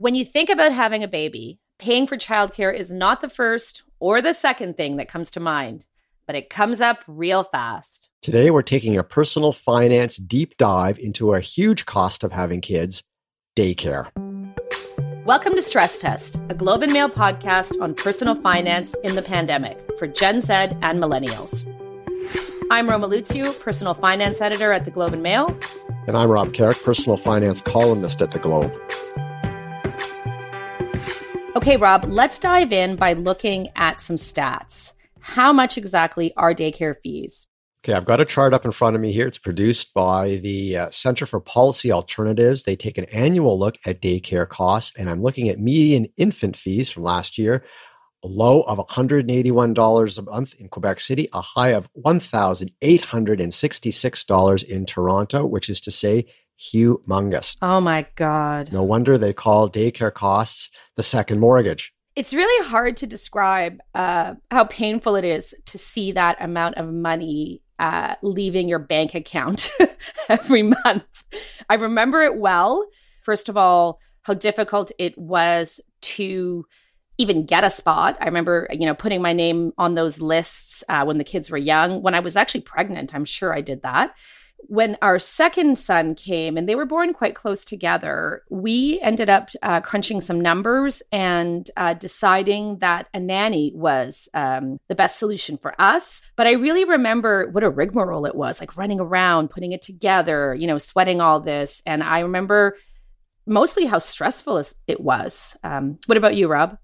When you think about having a baby, paying for childcare is not the first or the second thing that comes to mind, but it comes up real fast. Today, we're taking a personal finance deep dive into a huge cost of having kids daycare. Welcome to Stress Test, a Globe and Mail podcast on personal finance in the pandemic for Gen Z and millennials. I'm Roma Luciw, personal finance editor at the Globe and Mail. And I'm Rob Carrick, personal finance columnist at the Globe. Okay, Rob, let's dive in by looking at some stats. How much exactly are daycare fees? Okay, I've got a chart up in front of me here. It's produced by the uh, Center for Policy Alternatives. They take an annual look at daycare costs, and I'm looking at median infant fees from last year. A low of $181 a month in Quebec City, a high of $1,866 in Toronto, which is to say humongous. Oh my God. No wonder they call daycare costs the second mortgage. It's really hard to describe uh, how painful it is to see that amount of money uh, leaving your bank account every month. I remember it well. First of all, how difficult it was to even get a spot. I remember, you know, putting my name on those lists uh, when the kids were young. When I was actually pregnant, I'm sure I did that when our second son came and they were born quite close together, we ended up uh, crunching some numbers and uh, deciding that a nanny was um, the best solution for us. But I really remember what a rigmarole it was like running around, putting it together, you know, sweating all this. And I remember mostly how stressful it was. Um, what about you, Rob?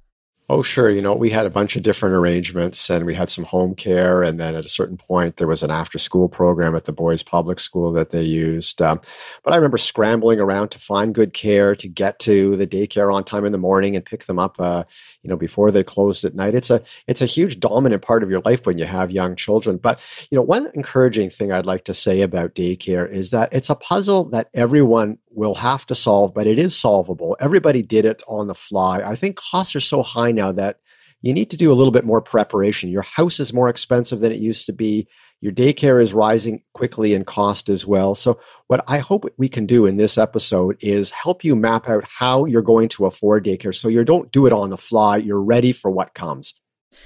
Oh, sure. You know, we had a bunch of different arrangements and we had some home care. And then at a certain point, there was an after school program at the boys' public school that they used. Um, but I remember scrambling around to find good care, to get to the daycare on time in the morning and pick them up, uh, you know, before they closed at night. It's a, it's a huge dominant part of your life when you have young children. But, you know, one encouraging thing I'd like to say about daycare is that it's a puzzle that everyone will have to solve, but it is solvable. Everybody did it on the fly. I think costs are so high now that you need to do a little bit more preparation. Your house is more expensive than it used to be. Your daycare is rising quickly in cost as well. So, what I hope we can do in this episode is help you map out how you're going to afford daycare so you don't do it on the fly. You're ready for what comes.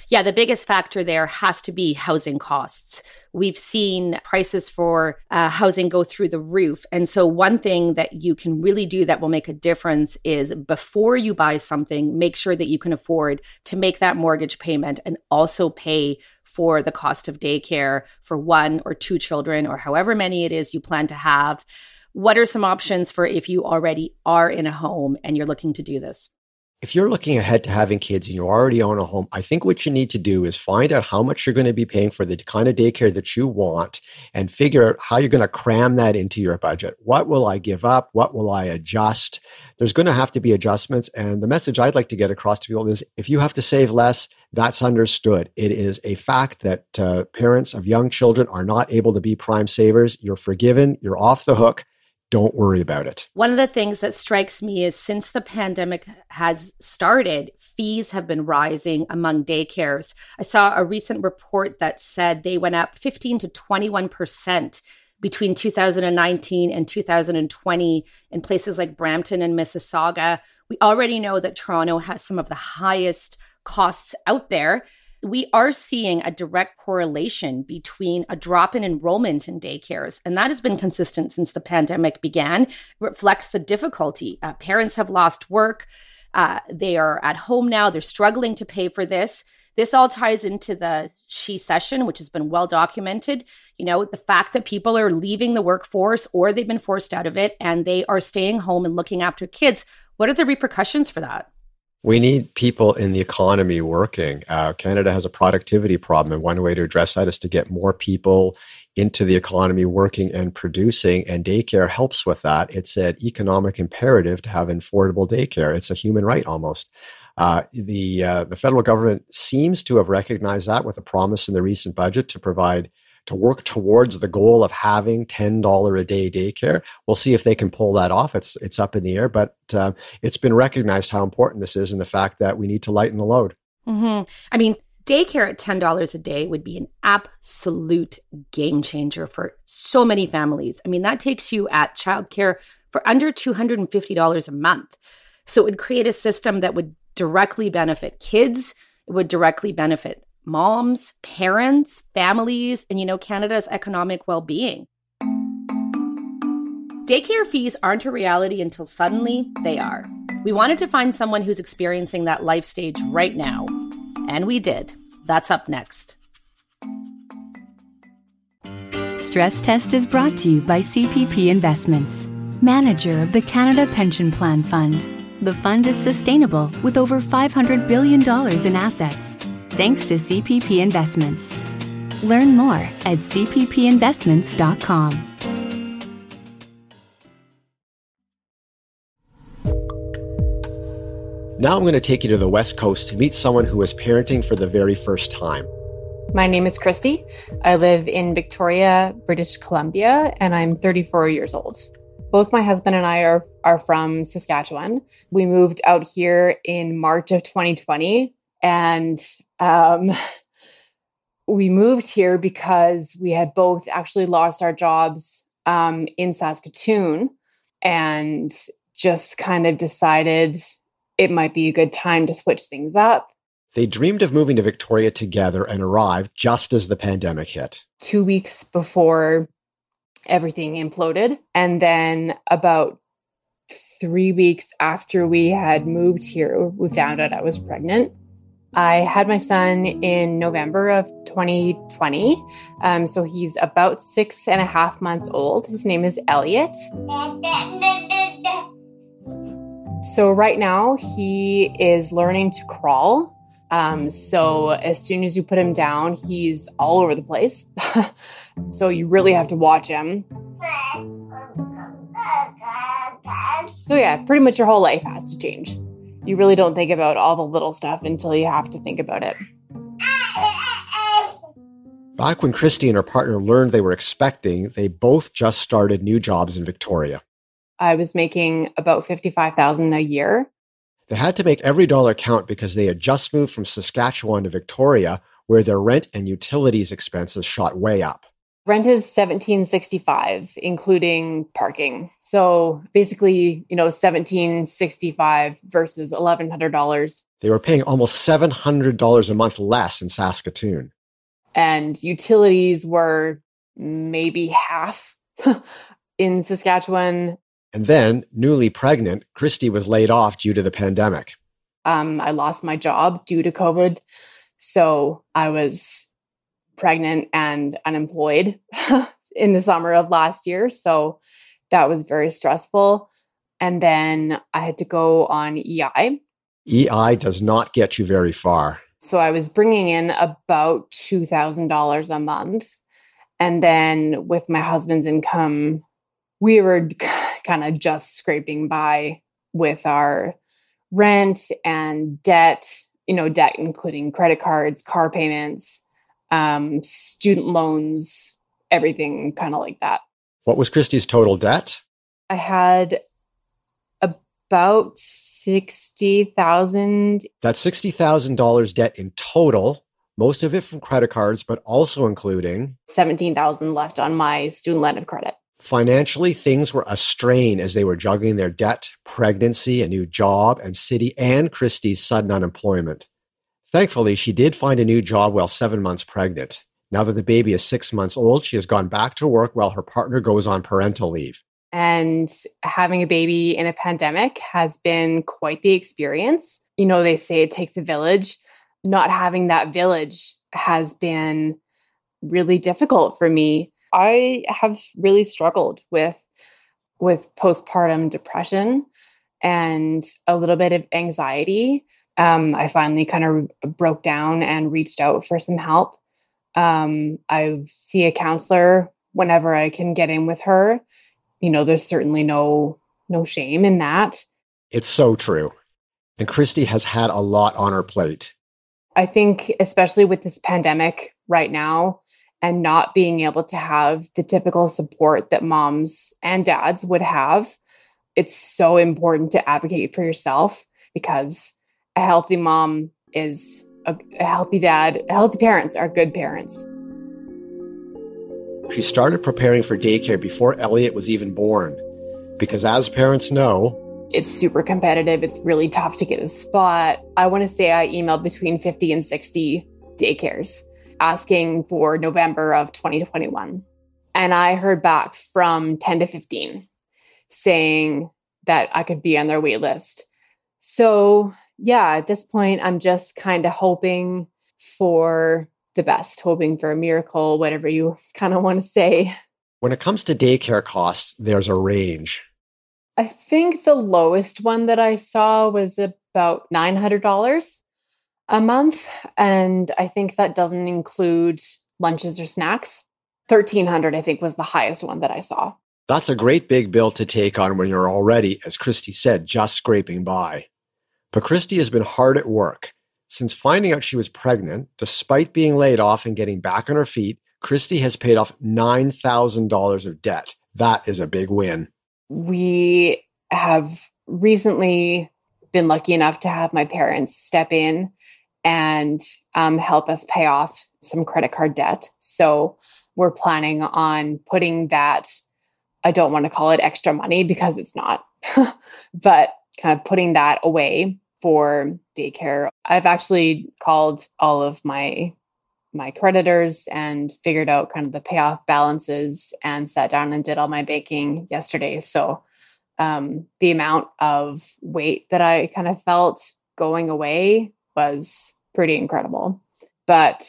Yeah, the biggest factor there has to be housing costs. We've seen prices for uh, housing go through the roof. And so, one thing that you can really do that will make a difference is before you buy something, make sure that you can afford to make that mortgage payment and also pay for the cost of daycare for one or two children or however many it is you plan to have. What are some options for if you already are in a home and you're looking to do this? If you're looking ahead to having kids and you already own a home, I think what you need to do is find out how much you're going to be paying for the kind of daycare that you want and figure out how you're going to cram that into your budget. What will I give up? What will I adjust? There's going to have to be adjustments. And the message I'd like to get across to people is if you have to save less, that's understood. It is a fact that uh, parents of young children are not able to be prime savers. You're forgiven, you're off the hook don't worry about it. One of the things that strikes me is since the pandemic has started, fees have been rising among daycares. I saw a recent report that said they went up 15 to 21% between 2019 and 2020 in places like Brampton and Mississauga. We already know that Toronto has some of the highest costs out there we are seeing a direct correlation between a drop in enrollment in daycares, and that has been consistent since the pandemic began. It reflects the difficulty. Uh, parents have lost work. Uh, they are at home now. They're struggling to pay for this. This all ties into the shecession, which has been well documented. You know, the fact that people are leaving the workforce or they've been forced out of it and they are staying home and looking after kids. What are the repercussions for that? We need people in the economy working. Uh, Canada has a productivity problem, and one way to address that is to get more people into the economy working and producing, and daycare helps with that. It's an economic imperative to have affordable daycare. It's a human right almost. Uh, the uh, the federal government seems to have recognized that with a promise in the recent budget to provide to work towards the goal of having $10 a day daycare. We'll see if they can pull that off. It's, it's up in the air, but uh, it's been recognized how important this is and the fact that we need to lighten the load. Mm-hmm. I mean, daycare at $10 a day would be an absolute game changer for so many families. I mean, that takes you at childcare for under $250 a month. So it would create a system that would directly benefit kids, it would directly benefit moms, parents, families, and, you know, Canada's economic well being. Daycare fees aren't a reality until suddenly they are. We wanted to find someone who's experiencing that life stage right now. And we did. That's up next. Stress Test is brought to you by CPP Investments, manager of the Canada Pension Plan Fund. The fund is sustainable with over $500 billion in assets, thanks to CPP Investments. Learn more at cppinvestments.com. Now I'm going to take you to the West Coast to meet someone who is parenting for the very first time. My name is Christy. I live in Victoria, British Columbia, and I'm 34 years old. Both my husband and I are, are from Saskatchewan. We moved out here in March of 2020, and um, we moved here because we had both actually lost our jobs um, in Saskatoon and just kind of decided it might be a good time to switch things up. They dreamed of moving to Victoria together and arrived just as the pandemic hit. Two weeks before everything imploded. And then about three weeks after we had moved here, we found out I was pregnant. I had my son in November of 2020. Um, so he's about six and a half months old. His name is Elliot. So, right now, he is learning to crawl. Um, so, as soon as you put him down, he's all over the place. so, you really have to watch him. So, yeah, pretty much your whole life has to change. You really don't think about all the little stuff until you have to think about it. Back when Christy and her partner learned they were expecting, they both just started new jobs in Victoria. I was making about 55,000 a year. They had to make every dollar count because they had just moved from Saskatchewan to Victoria where their rent and utilities expenses shot way up. Rent is 1765 including parking. So basically, you know, 1765 versus $1100. They were paying almost $700 a month less in Saskatoon. And utilities were maybe half in Saskatchewan and then, newly pregnant, Christy was laid off due to the pandemic. Um, I lost my job due to COVID. So I was pregnant and unemployed in the summer of last year. So that was very stressful. And then I had to go on EI. EI does not get you very far. So I was bringing in about $2,000 a month. And then with my husband's income, we were kind of just scraping by with our rent and debt, you know, debt including credit cards, car payments, um, student loans, everything kind of like that. What was Christy's total debt? I had about 60,000. That's $60,000 debt in total, most of it from credit cards, but also including 17,000 left on my student line of credit. Financially, things were a strain as they were juggling their debt, pregnancy, a new job, and City and Christy's sudden unemployment. Thankfully, she did find a new job while seven months pregnant. Now that the baby is six months old, she has gone back to work while her partner goes on parental leave. And having a baby in a pandemic has been quite the experience. You know, they say it takes a village. Not having that village has been really difficult for me I have really struggled with with postpartum depression and a little bit of anxiety. Um, I finally kind of broke down and reached out for some help. Um, I see a counselor whenever I can get in with her. You know, there's certainly no no shame in that. It's so true. And Christy has had a lot on her plate. I think, especially with this pandemic right now, and not being able to have the typical support that moms and dads would have, it's so important to advocate for yourself because a healthy mom is a, a healthy dad, healthy parents are good parents. She started preparing for daycare before Elliot was even born because, as parents know, it's super competitive. It's really tough to get a spot. I want to say I emailed between 50 and 60 daycares asking for November of 2021. And I heard back from 10 to 15 saying that I could be on their wait list. So, yeah, at this point, I'm just kind of hoping for the best, hoping for a miracle, whatever you kind of want to say. When it comes to daycare costs, there's a range. I think the lowest one that I saw was about $900 a month. And I think that doesn't include lunches or snacks. 1300 I think was the highest one that I saw. That's a great big bill to take on when you're already, as Christy said, just scraping by. But Christy has been hard at work. Since finding out she was pregnant, despite being laid off and getting back on her feet, Christy has paid off $9,000 of debt. That is a big win. We have recently been lucky enough to have my parents step in and um, help us pay off some credit card debt. So we're planning on putting that, I don't want to call it extra money because it's not, but kind of putting that away for daycare. I've actually called all of my my creditors and figured out kind of the payoff balances and sat down and did all my baking yesterday. So um, the amount of weight that I kind of felt going away was pretty incredible. But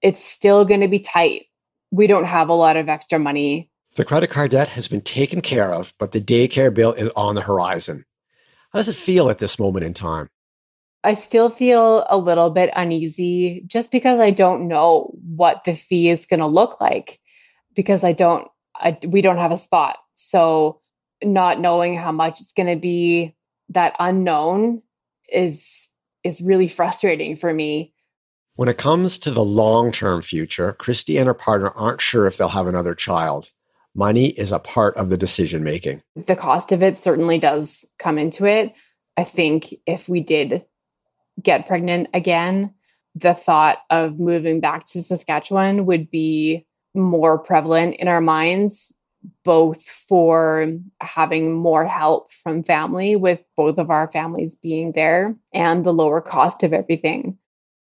it's still going to be tight. We don't have a lot of extra money. The credit card debt has been taken care of, but the daycare bill is on the horizon. How does it feel at this moment in time? I still feel a little bit uneasy just because I don't know what the fee is going to look like because I don't I, we don't have a spot. So not knowing how much it's going to be that unknown is is really frustrating for me. When it comes to the long-term future, Christy and her partner aren't sure if they'll have another child. Money is a part of the decision making. The cost of it certainly does come into it. I think if we did get pregnant again, the thought of moving back to Saskatchewan would be more prevalent in our minds both for having more help from family, with both of our families being there, and the lower cost of everything.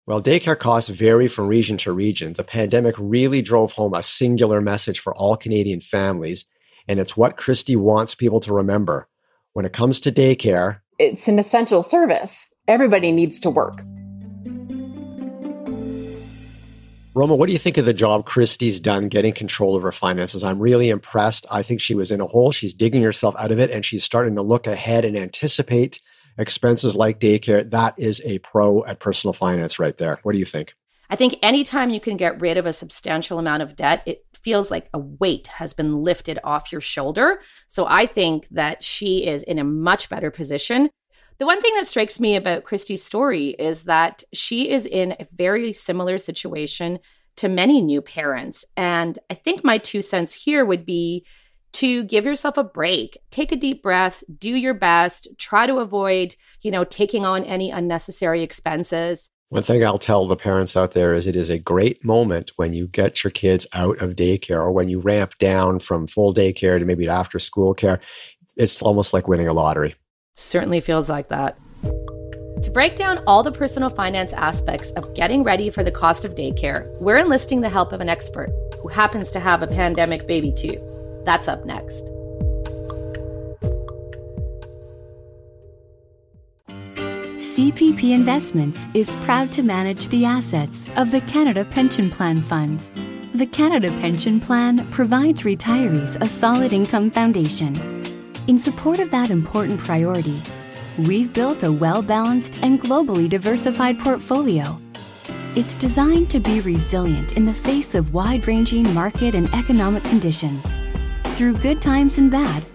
While daycare costs vary from region to region, the pandemic really drove home a singular message for all Canadian families, and it's what Christy wants people to remember. When it comes to daycare, it's an essential service. Everybody needs to work. Roma, what do you think of the job Christy's done getting control of her finances? I'm really impressed. I think she was in a hole. She's digging herself out of it and she's starting to look ahead and anticipate expenses like daycare. That is a pro at personal finance right there. What do you think? I think anytime you can get rid of a substantial amount of debt, it feels like a weight has been lifted off your shoulder. So I think that she is in a much better position. The one thing that strikes me about Christy's story is that she is in a very similar situation to many new parents. And I think my two cents here would be to give yourself a break, take a deep breath, do your best, try to avoid, you know, taking on any unnecessary expenses. One thing I'll tell the parents out there is it is a great moment when you get your kids out of daycare or when you ramp down from full daycare to maybe after school care. It's almost like winning a lottery. Certainly feels like that. To break down all the personal finance aspects of getting ready for the cost of daycare, we're enlisting the help of an expert who happens to have a pandemic baby too. That's up next. CPP Investments is proud to manage the assets of the Canada Pension Plan Fund. The Canada Pension Plan provides retirees a solid income foundation in support of that important priority, we've built a well balanced and globally diversified portfolio. It's designed to be resilient in the face of wide ranging market and economic conditions. Through good times and bad,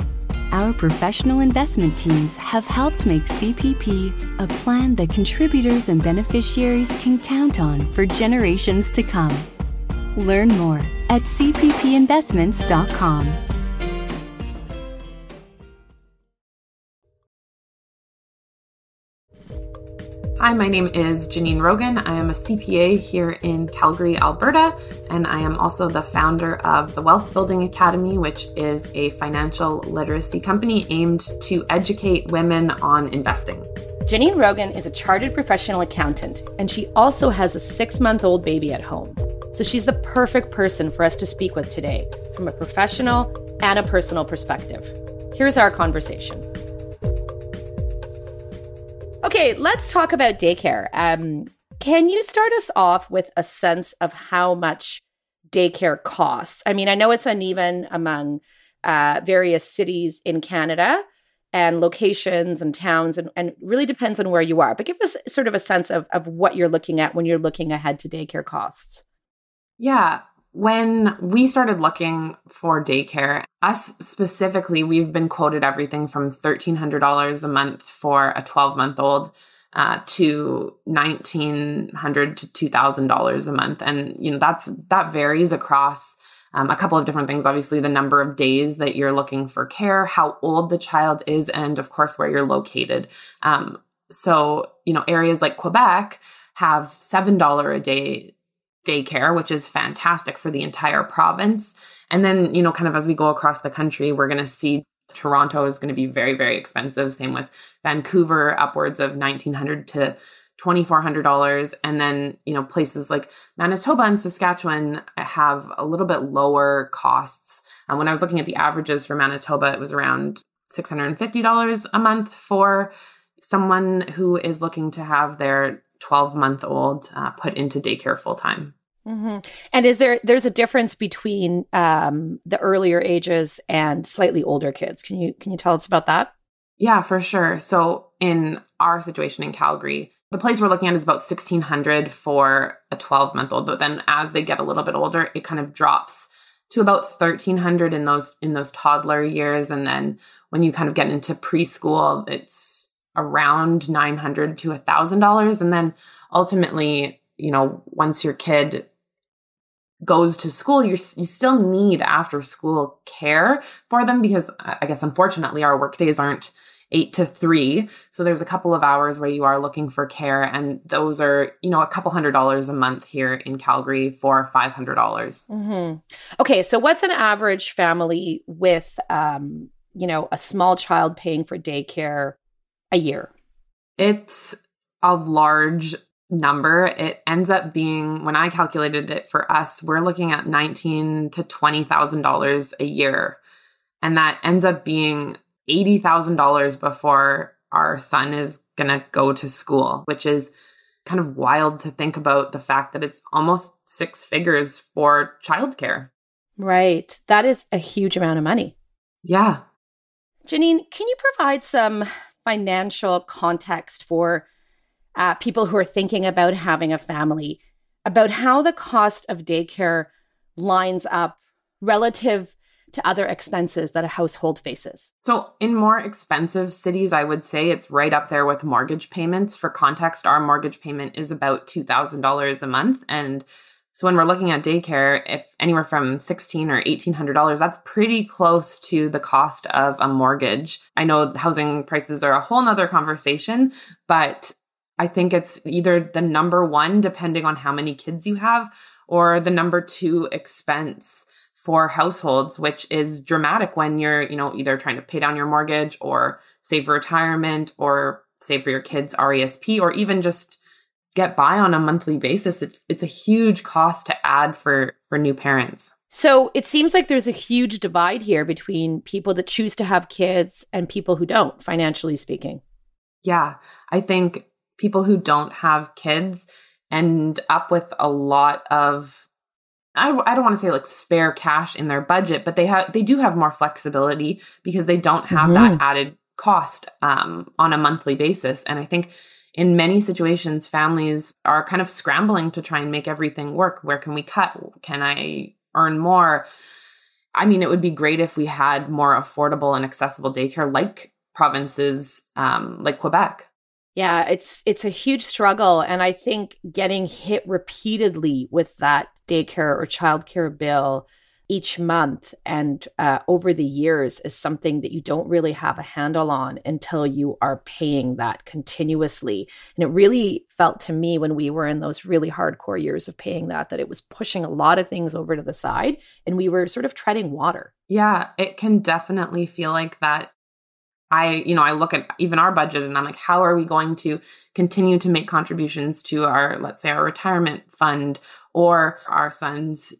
our professional investment teams have helped make CPP a plan that contributors and beneficiaries can count on for generations to come. Learn more at cppinvestments.com. Hi, my name is Janine Rogan. I am a CPA here in Calgary, Alberta, and I am also the founder of the Wealth Building Academy, which is a financial literacy company aimed to educate women on investing. Janine Rogan is a chartered professional accountant, and she also has a six month old baby at home. So she's the perfect person for us to speak with today from a professional and a personal perspective. Here's our conversation. Okay, let's talk about daycare. Um, can you start us off with a sense of how much daycare costs? I mean, I know it's uneven among uh, various cities in Canada and locations and towns, and, and really depends on where you are. But give us sort of a sense of, of what you're looking at when you're looking ahead to daycare costs. Yeah. When we started looking for daycare, us specifically, we've been quoted everything from $1,300 a month for a 12 month old uh, to 1,900 to $2,000 a month. And, you know, that's, that varies across um, a couple of different things. Obviously, the number of days that you're looking for care, how old the child is, and of course, where you're located. Um, so, you know, areas like Quebec have $7 a day daycare, which is fantastic for the entire province. And then, you know, kind of as we go across the country, we're going to see Toronto is going to be very, very expensive. Same with Vancouver, upwards of 1,900 to $2,400. And then, you know, places like Manitoba and Saskatchewan have a little bit lower costs. And when I was looking at the averages for Manitoba, it was around $650 a month for someone who is looking to have their 12 month old uh, put into daycare full time. Mm-hmm. And is there there's a difference between um, the earlier ages and slightly older kids? Can you can you tell us about that? Yeah, for sure. So in our situation in Calgary, the place we're looking at is about 1600 for a 12 month old, but then as they get a little bit older, it kind of drops to about 1300 in those in those toddler years and then when you kind of get into preschool, it's around 900 to a thousand dollars and then ultimately you know once your kid goes to school you you still need after school care for them because i guess unfortunately our work days aren't 8 to 3 so there's a couple of hours where you are looking for care and those are you know a couple hundred dollars a month here in calgary for $500 mm-hmm. okay so what's an average family with um you know a small child paying for daycare a year? It's a large number. It ends up being when I calculated it for us, we're looking at nineteen to twenty thousand dollars a year, and that ends up being eighty thousand dollars before our son is gonna go to school, which is kind of wild to think about the fact that it's almost six figures for childcare. Right. That is a huge amount of money. Yeah. Janine, can you provide some financial context for uh, people who are thinking about having a family about how the cost of daycare lines up relative to other expenses that a household faces. So, in more expensive cities, I would say it's right up there with mortgage payments. For context, our mortgage payment is about $2,000 a month. And so when we're looking at daycare, if anywhere from sixteen or eighteen hundred dollars, that's pretty close to the cost of a mortgage. I know housing prices are a whole nother conversation, but I think it's either the number one, depending on how many kids you have, or the number two expense for households, which is dramatic when you're, you know, either trying to pay down your mortgage or save for retirement or save for your kids' RESP or even just get by on a monthly basis. It's it's a huge cost to add for for new parents. So it seems like there's a huge divide here between people that choose to have kids and people who don't financially speaking. Yeah. I think people who don't have kids end up with a lot of I, I don't want to say like spare cash in their budget, but they have they do have more flexibility because they don't have mm-hmm. that added cost um, on a monthly basis. And I think in many situations, families are kind of scrambling to try and make everything work. Where can we cut? Can I earn more? I mean, it would be great if we had more affordable and accessible daycare like provinces um, like Quebec. Yeah, it's it's a huge struggle, and I think getting hit repeatedly with that daycare or childcare bill each month and uh, over the years is something that you don't really have a handle on until you are paying that continuously. And it really felt to me when we were in those really hardcore years of paying that, that it was pushing a lot of things over to the side and we were sort of treading water. Yeah, it can definitely feel like that I, you know, I look at even our budget and I'm like, how are we going to continue to make contributions to our, let's say, our retirement fund or our son's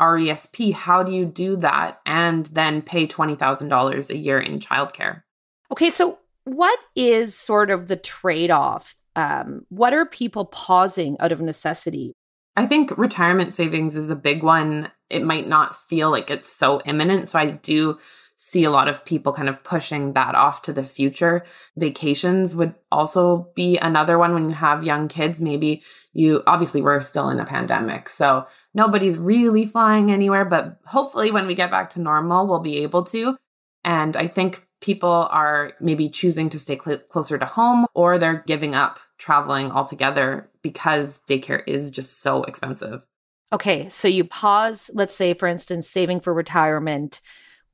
RESP? How do you do that and then pay $20,000 a year in childcare? Okay, so what is sort of the trade off? Um, what are people pausing out of necessity? I think retirement savings is a big one. It might not feel like it's so imminent. So I do see a lot of people kind of pushing that off to the future. Vacations would also be another one when you have young kids. Maybe you, obviously, we're still in a pandemic, so nobody's really flying anywhere, but hopefully, when we get back to normal, we'll be able to. And I think people are maybe choosing to stay cl- closer to home or they're giving up traveling altogether because daycare is just so expensive. Okay, so you pause, let's say, for instance, saving for retirement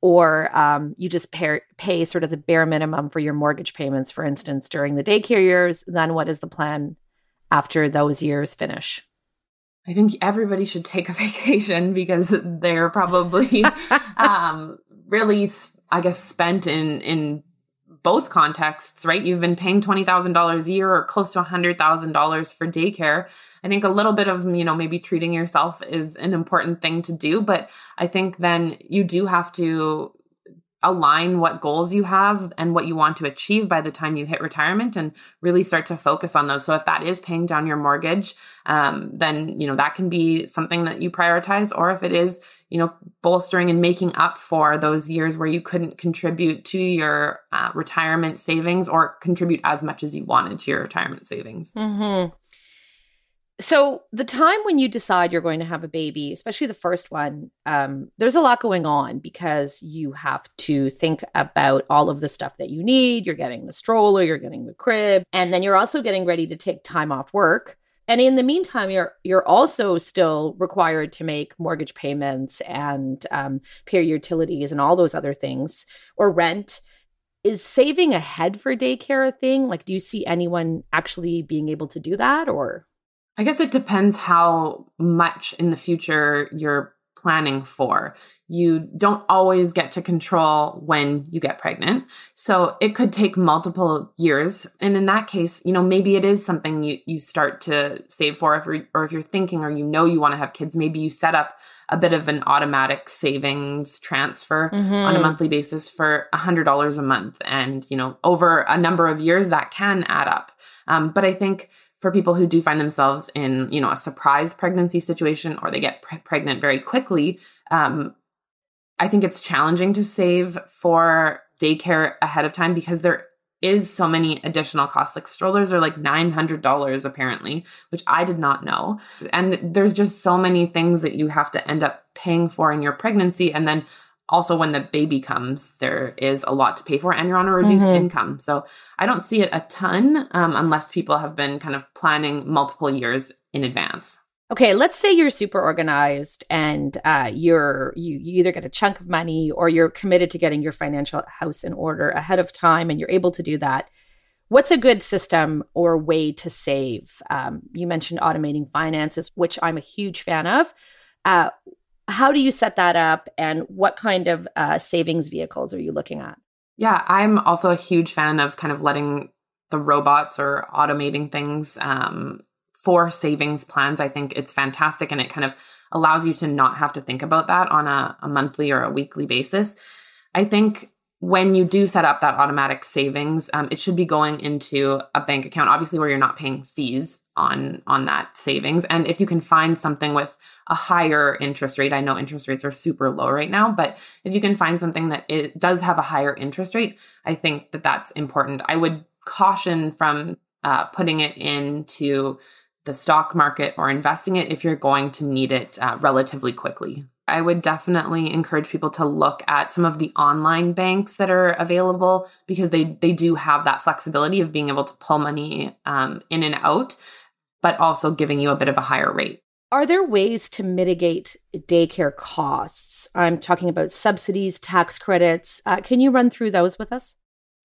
or um, you just pay, pay sort of the bare minimum for your mortgage payments, for instance, during the daycare years, then what is the plan after those years finish? I think everybody should take a vacation because they're probably um, really, I guess, spent in in both contexts, right? You've been paying $20,000 a year or close to $100,000 for daycare. I think a little bit of, you know, maybe treating yourself is an important thing to do, but I think then you do have to align what goals you have and what you want to achieve by the time you hit retirement and really start to focus on those. So if that is paying down your mortgage um, then you know that can be something that you prioritize. Or if it is you know bolstering and making up for those years where you couldn't contribute to your uh, retirement savings or contribute as much as you wanted to your retirement savings. Mm-hmm. So, the time when you decide you're going to have a baby, especially the first one, um, there's a lot going on because you have to think about all of the stuff that you need. You're getting the stroller, you're getting the crib, and then you're also getting ready to take time off work. And in the meantime, you're you're also still required to make mortgage payments and um, pay utilities and all those other things or rent. Is saving ahead for daycare a thing? Like, do you see anyone actually being able to do that, or? I guess it depends how much in the future you're planning for. You don't always get to control when you get pregnant. So it could take multiple years. And in that case, you know, maybe it is something you, you start to save for if or if you're thinking or you know you want to have kids, maybe you set up a bit of an automatic savings transfer mm-hmm. on a monthly basis for a hundred dollars a month. And, you know, over a number of years that can add up. Um, but I think for people who do find themselves in you know a surprise pregnancy situation or they get pre- pregnant very quickly um, i think it's challenging to save for daycare ahead of time because there is so many additional costs. Like strollers are like $900 apparently which i did not know. And there's just so many things that you have to end up paying for in your pregnancy. And then also when the baby comes there is a lot to pay for and you're on a reduced mm-hmm. income. So i don't see it a ton um, unless people have been kind of planning multiple years in advance. Okay let's say you're super organized and uh, you're you, you either get a chunk of money or you're committed to getting your financial house in order ahead of time and you're able to do that. What's a good system or way to save? Um, you mentioned automating finances which i'm a huge fan of. Uh, how do you set that up and what kind of uh, savings vehicles are you looking at? Yeah, I'm also a huge fan of kind of letting the robots or automating things um, for savings plans. I think it's fantastic and it kind of allows you to not have to think about that on a, a monthly or a weekly basis. I think when you do set up that automatic savings, um, it should be going into a bank account, obviously where you're not paying fees on on that savings. And if you can find something with a higher interest rate, I know interest rates are super low right now, but if you can find something that it does have a higher interest rate, I think that that's important. I would caution from uh, putting it into the stock market or investing it if you're going to need it uh, relatively quickly. I would definitely encourage people to look at some of the online banks that are available because they they do have that flexibility of being able to pull money um, in and out, but also giving you a bit of a higher rate. Are there ways to mitigate daycare costs? I'm talking about subsidies, tax credits. Uh, can you run through those with us?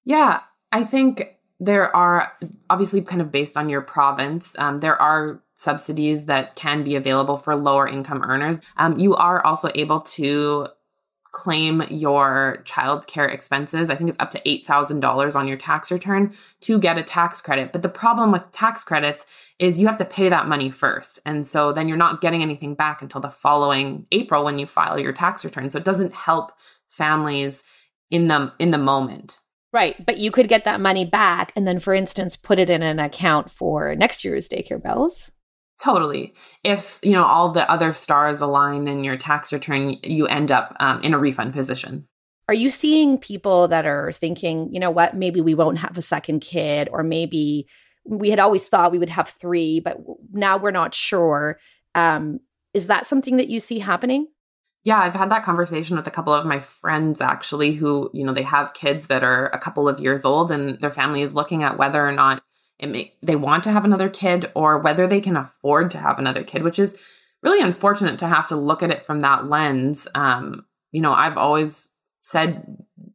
Yeah, I think there are obviously kind of based on your province. Um, there are subsidies that can be available for lower income earners. Um, you are also able to claim your childcare expenses. I think it's up to $8,000 on your tax return to get a tax credit. But the problem with tax credits is you have to pay that money first. And so then you're not getting anything back until the following April when you file your tax return. So it doesn't help families in the in the moment. Right, but you could get that money back and then for instance put it in an account for next year's daycare bills. Totally. If, you know, all the other stars align in your tax return, you end up um, in a refund position. Are you seeing people that are thinking, you know what, maybe we won't have a second kid, or maybe we had always thought we would have three, but now we're not sure? Um, is that something that you see happening? Yeah, I've had that conversation with a couple of my friends actually who, you know, they have kids that are a couple of years old and their family is looking at whether or not it may, they want to have another kid or whether they can afford to have another kid, which is really unfortunate to have to look at it from that lens. Um, you know, I've always said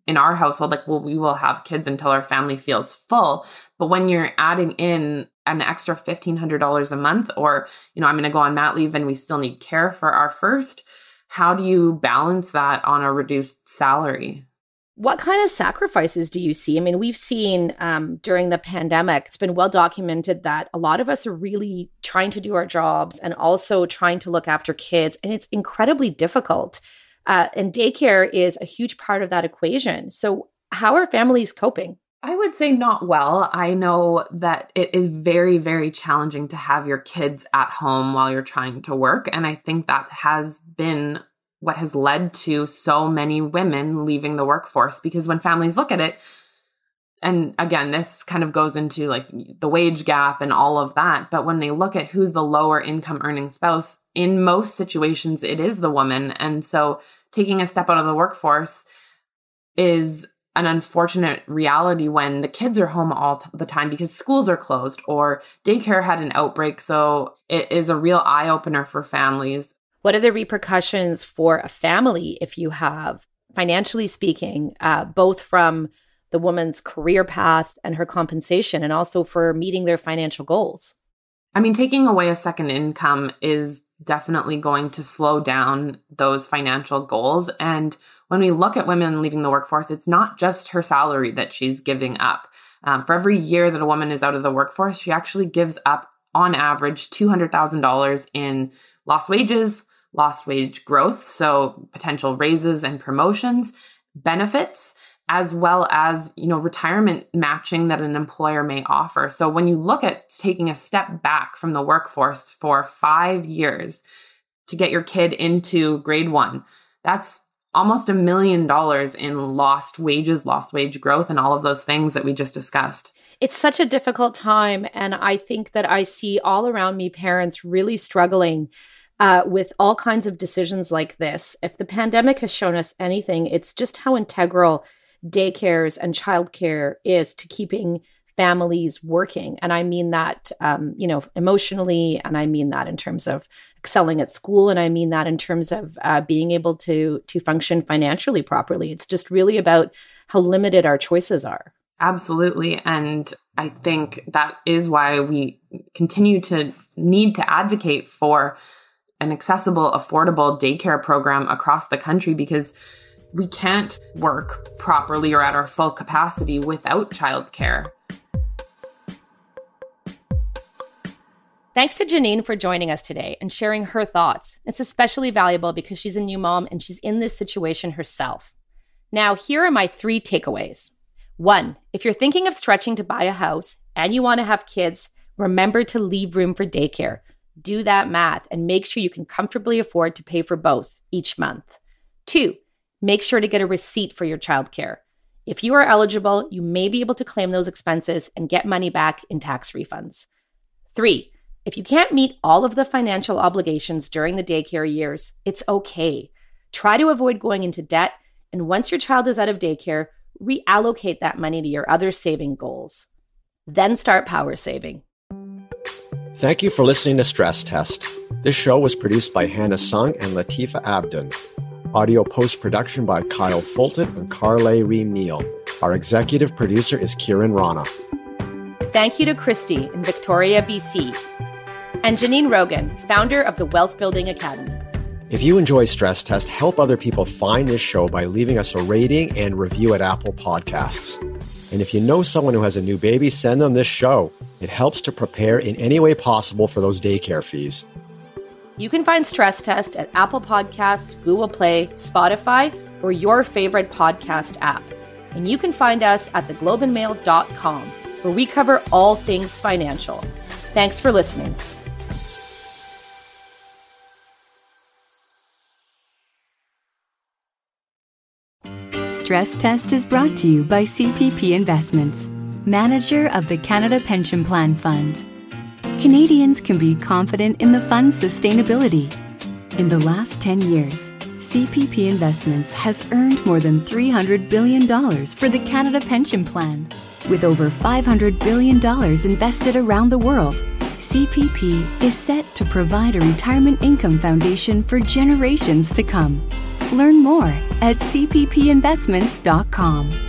in our household, like, well, we will have kids until our family feels full. But when you're adding in an extra $1,500 a month, or, you know, I'm going to go on mat leave and we still need care for our first, how do you balance that on a reduced salary? What kind of sacrifices do you see? I mean, we've seen um, during the pandemic, it's been well documented that a lot of us are really trying to do our jobs and also trying to look after kids, and it's incredibly difficult. Uh, and daycare is a huge part of that equation. So, how are families coping? I would say not well. I know that it is very, very challenging to have your kids at home while you're trying to work. And I think that has been what has led to so many women leaving the workforce. Because when families look at it and again this kind of goes into like the wage gap and all of that but when they look at who's the lower income earning spouse in most situations it is the woman. And so taking a step out of the workforce is an unfortunate reality when the kids are home all the time because schools are closed or daycare had an outbreak. So it is a real eye opener for families what are the repercussions for a family if you have, financially speaking, uh, both from the woman's career path and her compensation, and also for meeting their financial goals? I mean, taking away a second income is definitely going to slow down those financial goals. And when we look at women leaving the workforce, it's not just her salary that she's giving up. Um, for every year that a woman is out of the workforce, she actually gives up, on average, $200,000 in lost wages, lost wage growth, so potential raises and promotions, benefits, as well as, you know, retirement matching that an employer may offer. So when you look at taking a step back from the workforce for 5 years to get your kid into grade 1, that's almost a million dollars in lost wages, lost wage growth and all of those things that we just discussed it's such a difficult time. And I think that I see all around me parents really struggling uh, with all kinds of decisions like this. If the pandemic has shown us anything, it's just how integral daycares and childcare is to keeping families working. And I mean that, um, you know, emotionally, and I mean that in terms of excelling at school, and I mean that in terms of uh, being able to to function financially properly. It's just really about how limited our choices are. Absolutely, and I think that is why we continue to need to advocate for an accessible, affordable daycare program across the country because we can't work properly or at our full capacity without childcare. Thanks to Janine for joining us today and sharing her thoughts. It's especially valuable because she's a new mom and she's in this situation herself. Now, here are my three takeaways. One, if you're thinking of stretching to buy a house and you want to have kids, remember to leave room for daycare do that math and make sure you can comfortably afford to pay for both each month. Two, make sure to get a receipt for your childcare. If you are eligible, you may be able to claim those expenses and get money back in tax refunds. Three, if you can't meet all of the financial obligations during the daycare years, it's okay. Try to avoid going into debt, and once your child is out of daycare, reallocate that money to your other saving goals. Then start power saving. Thank you for listening to Stress Test. This show was produced by Hannah Sung and Latifa Abdon. Audio post production by Kyle Fulton and Carle Reem Neal. Our executive producer is Kiran Rana. Thank you to Christy in Victoria, BC, and Janine Rogan, founder of the Wealth Building Academy. If you enjoy Stress Test, help other people find this show by leaving us a rating and review at Apple Podcasts. And if you know someone who has a new baby, send them this show. It helps to prepare in any way possible for those daycare fees. You can find Stress Test at Apple Podcasts, Google Play, Spotify, or your favorite podcast app. And you can find us at theglobeandmail.com, where we cover all things financial. Thanks for listening. Stress Test is brought to you by CPP Investments, manager of the Canada Pension Plan Fund. Canadians can be confident in the fund's sustainability. In the last 10 years, CPP Investments has earned more than $300 billion for the Canada Pension Plan. With over $500 billion invested around the world, CPP is set to provide a retirement income foundation for generations to come. Learn more at cppinvestments.com.